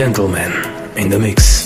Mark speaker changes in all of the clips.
Speaker 1: Gentleman in the mix.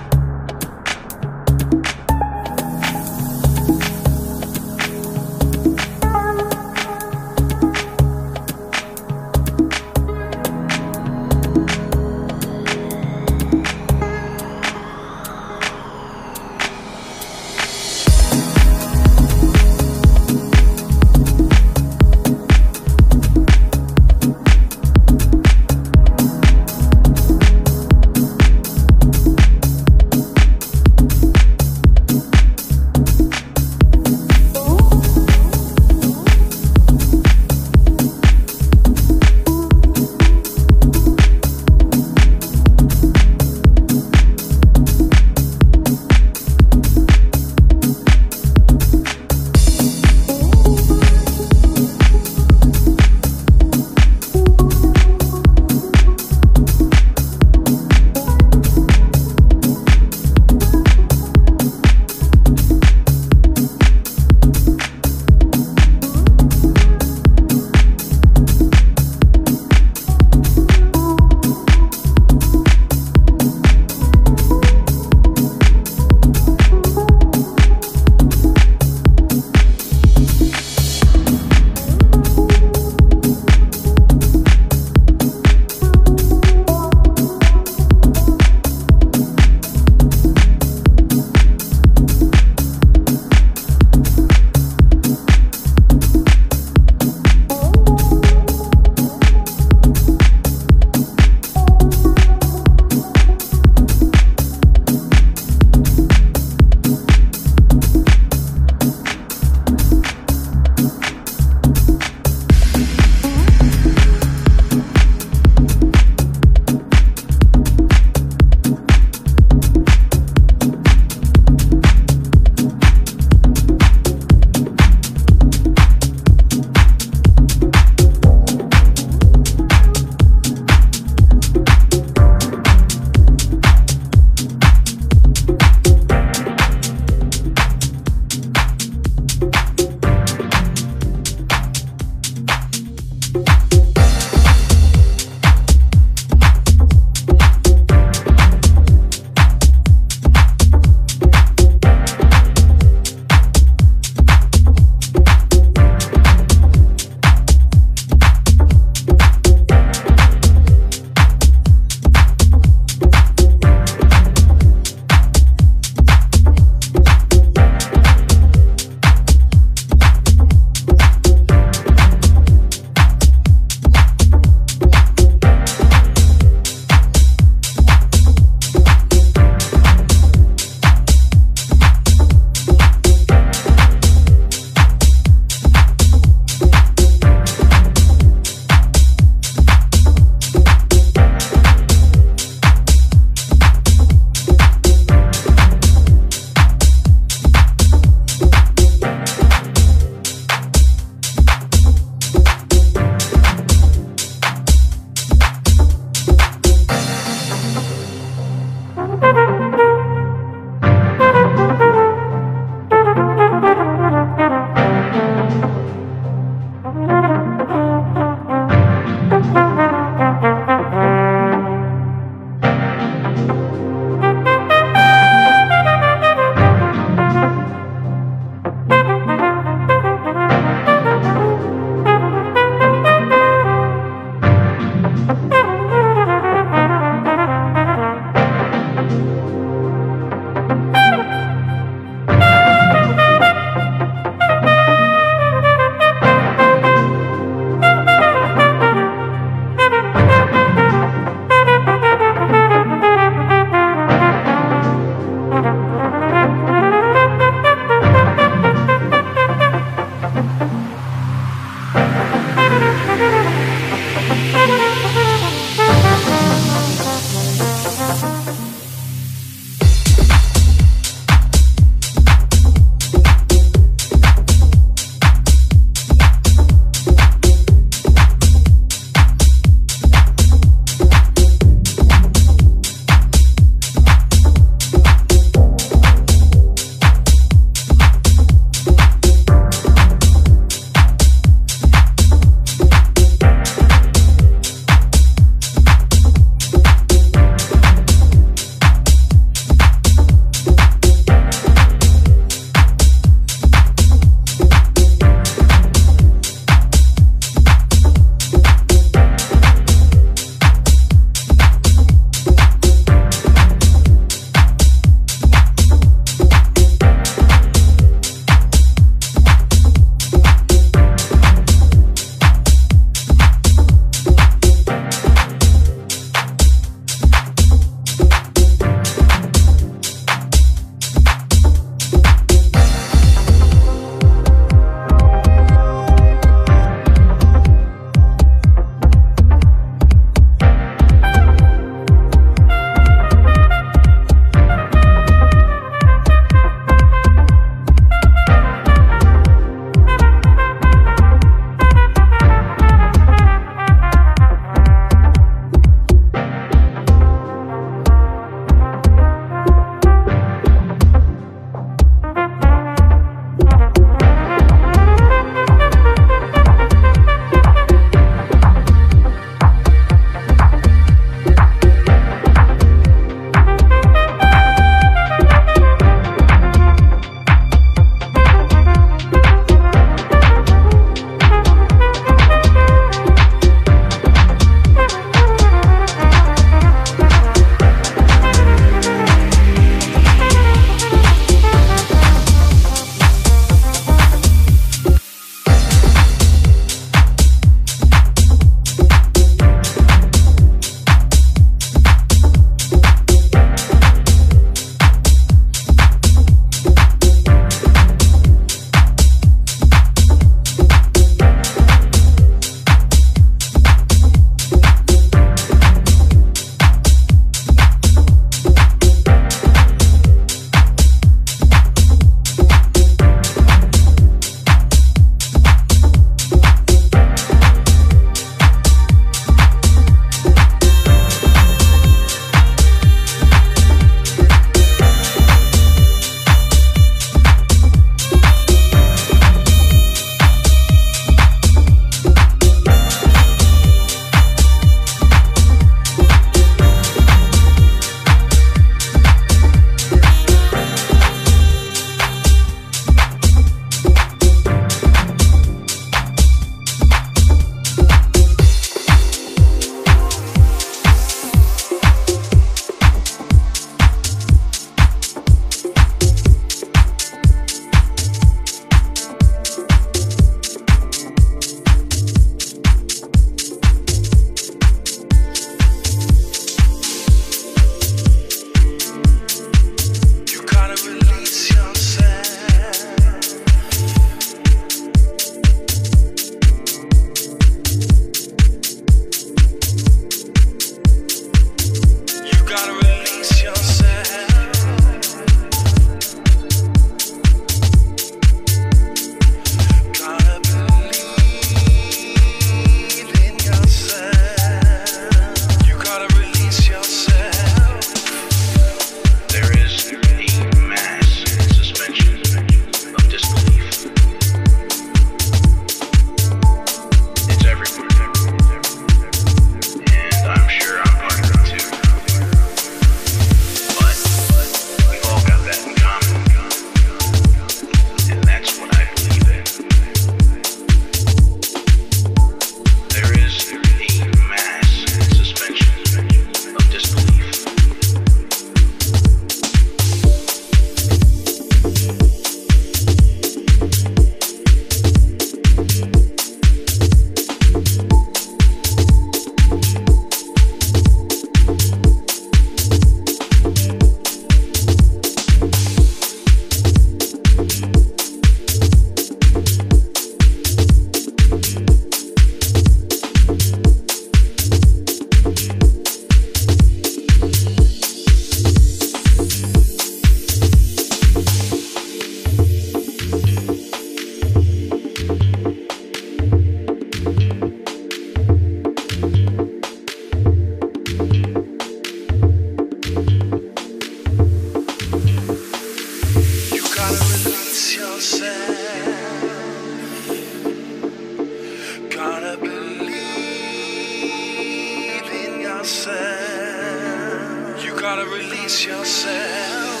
Speaker 2: gotta release yourself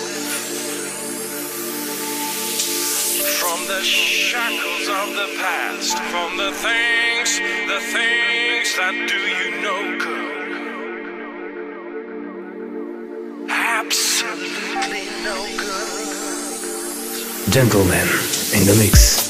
Speaker 2: from the shackles of the past, from the things, the things that do you no good. Absolutely no good.
Speaker 1: Gentlemen in the mix.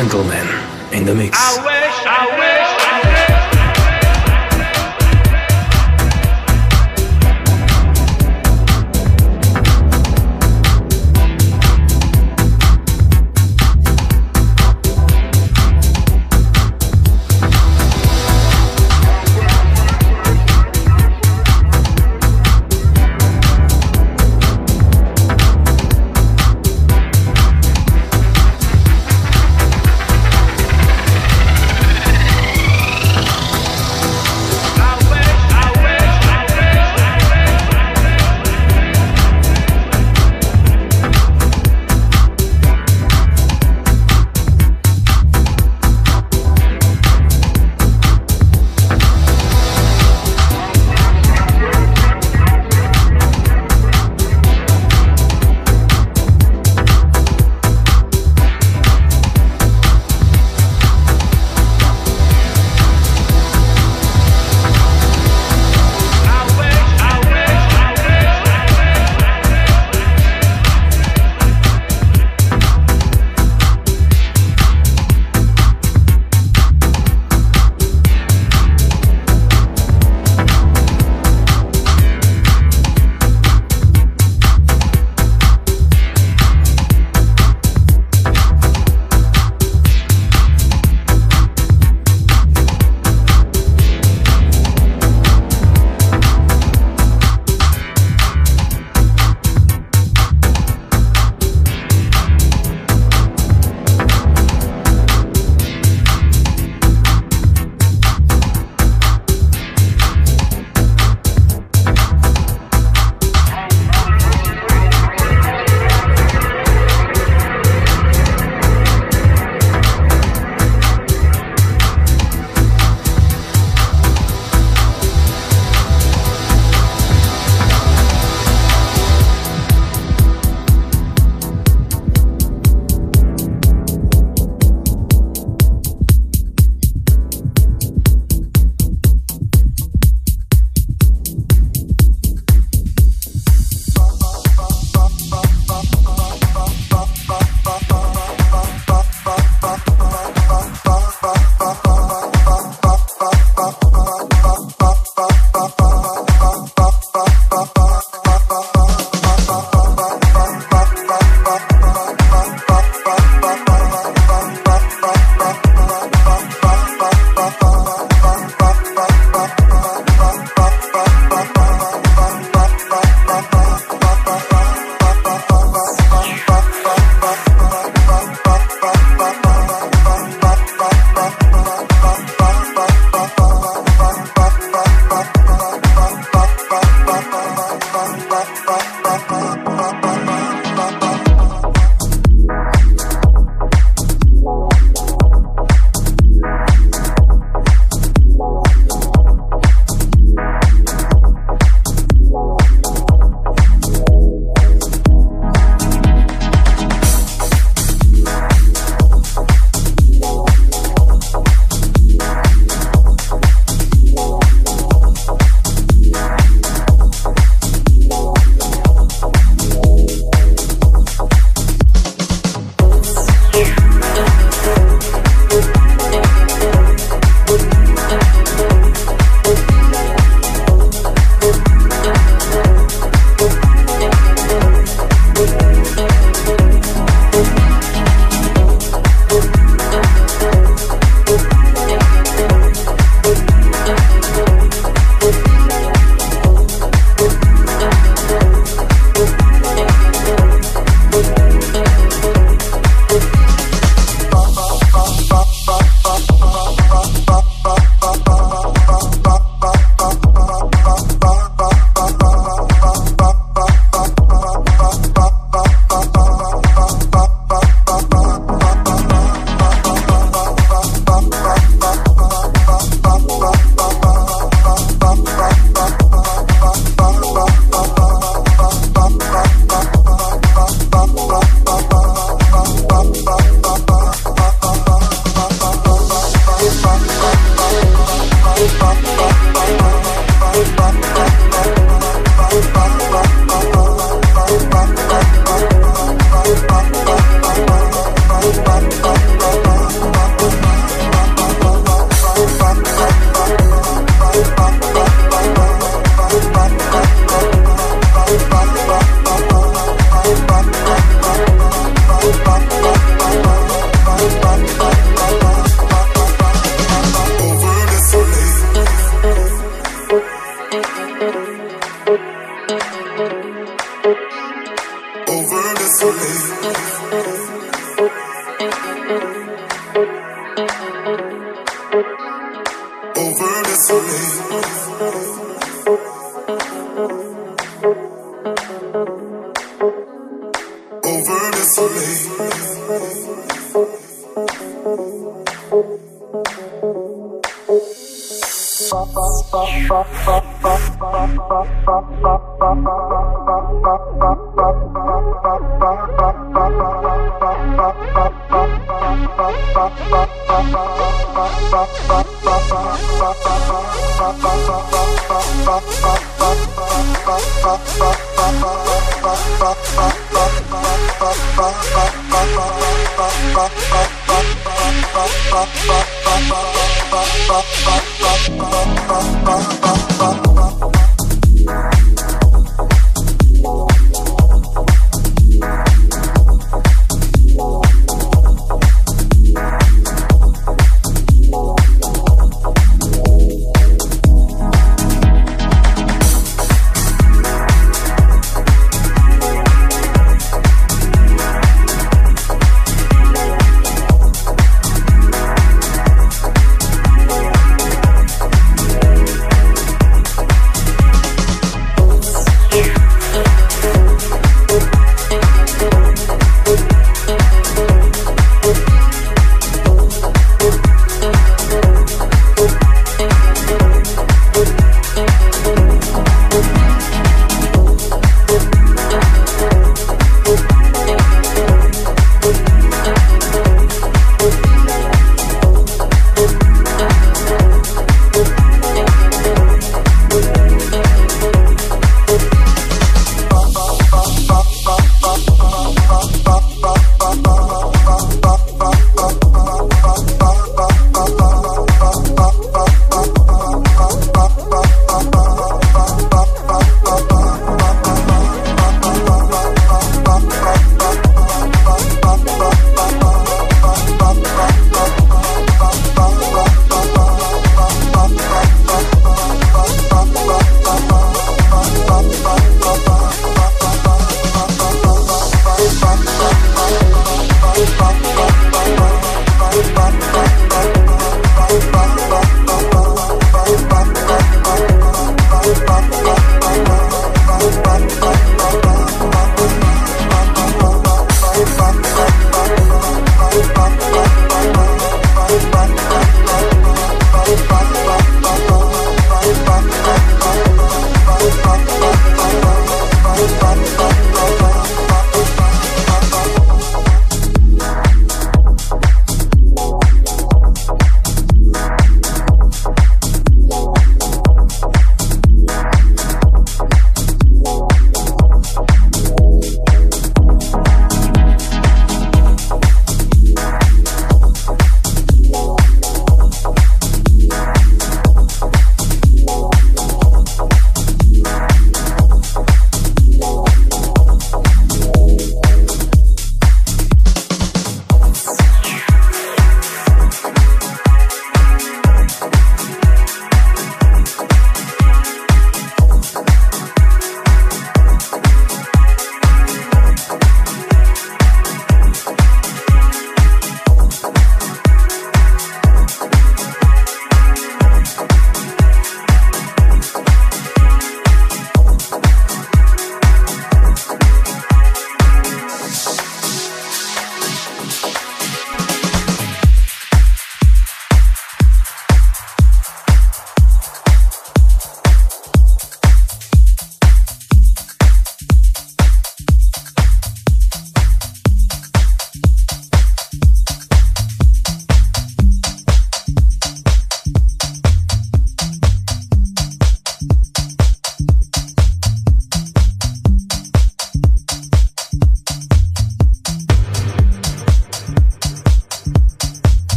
Speaker 1: Gentlemen in the mix.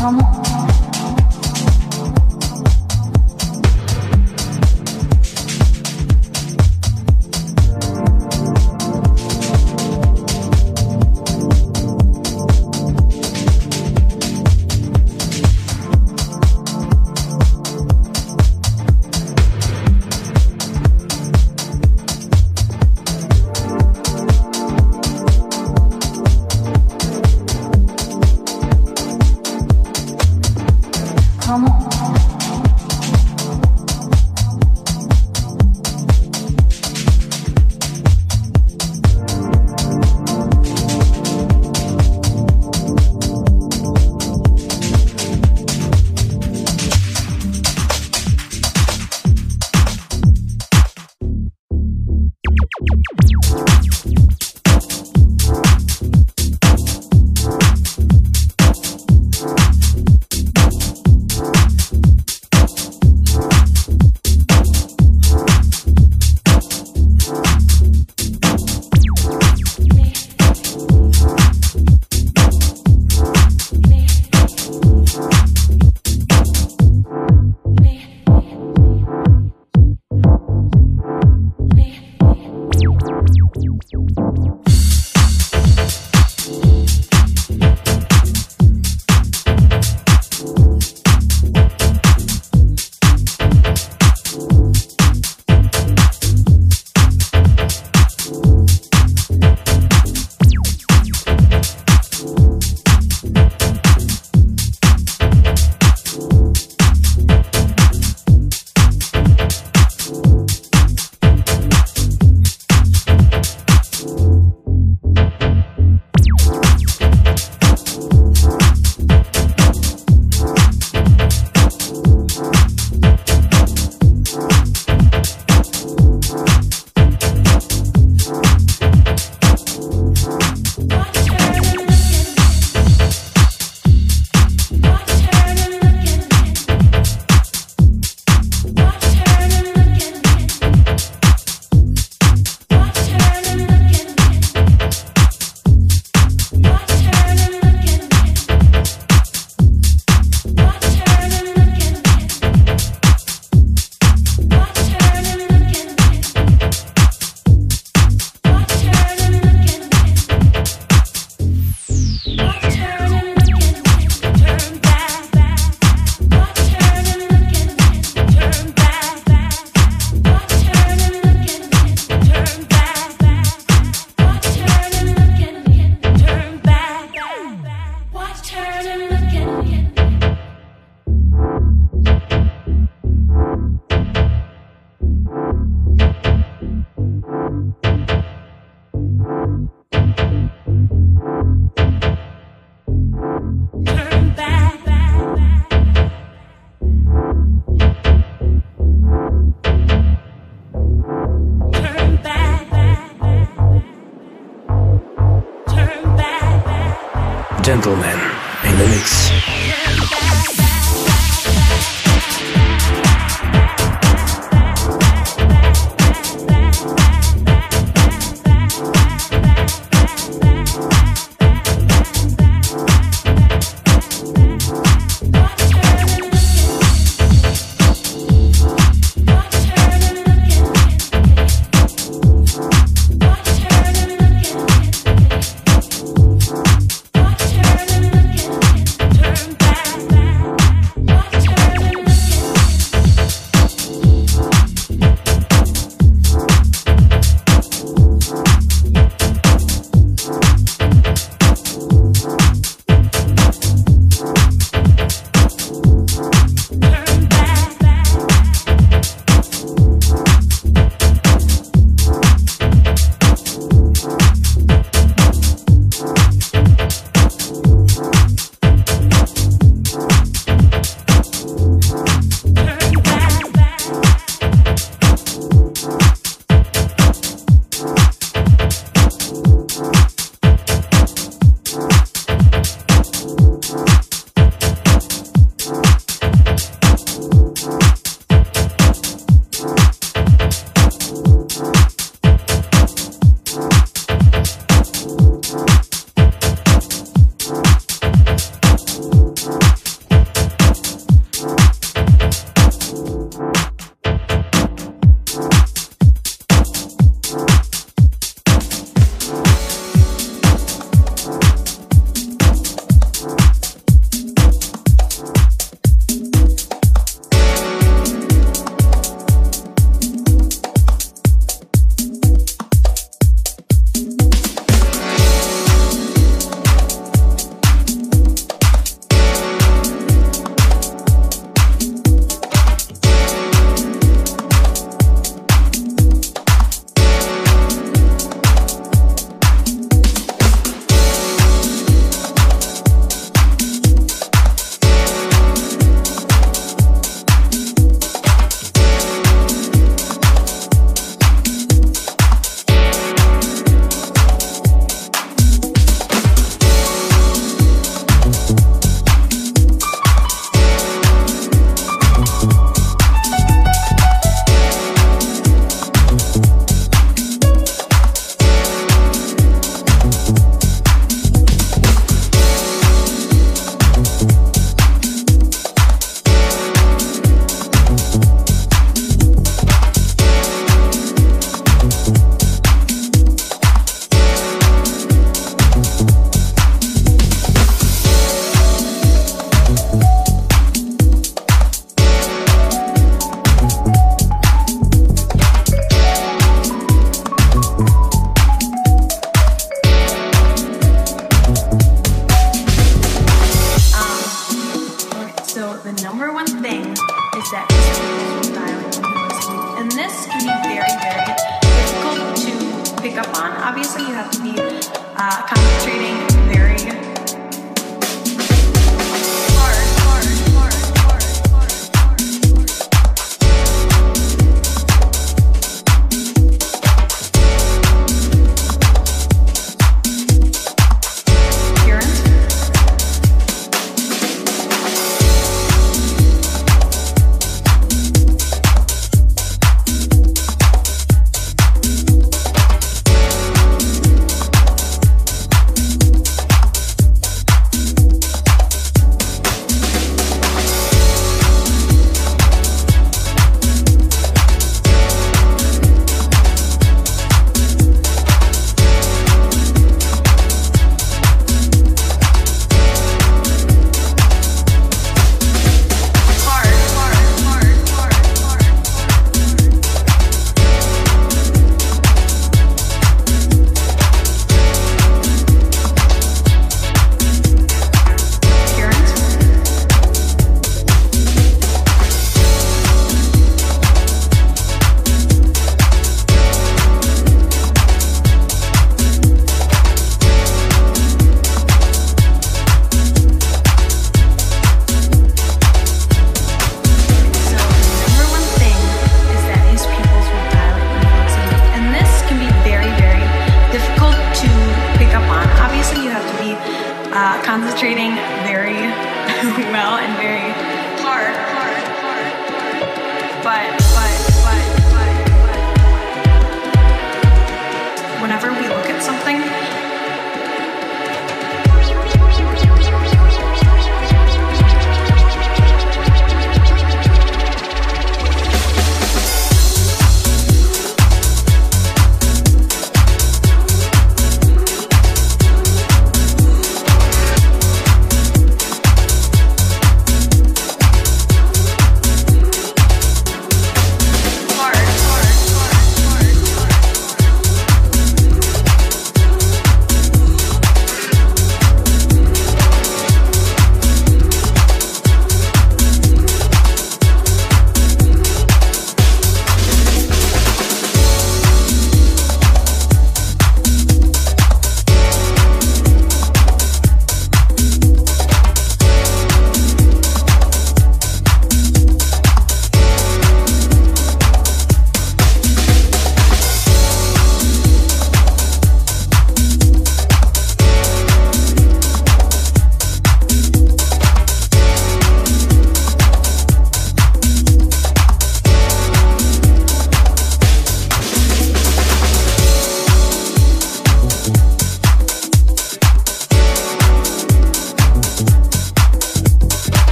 Speaker 3: come on.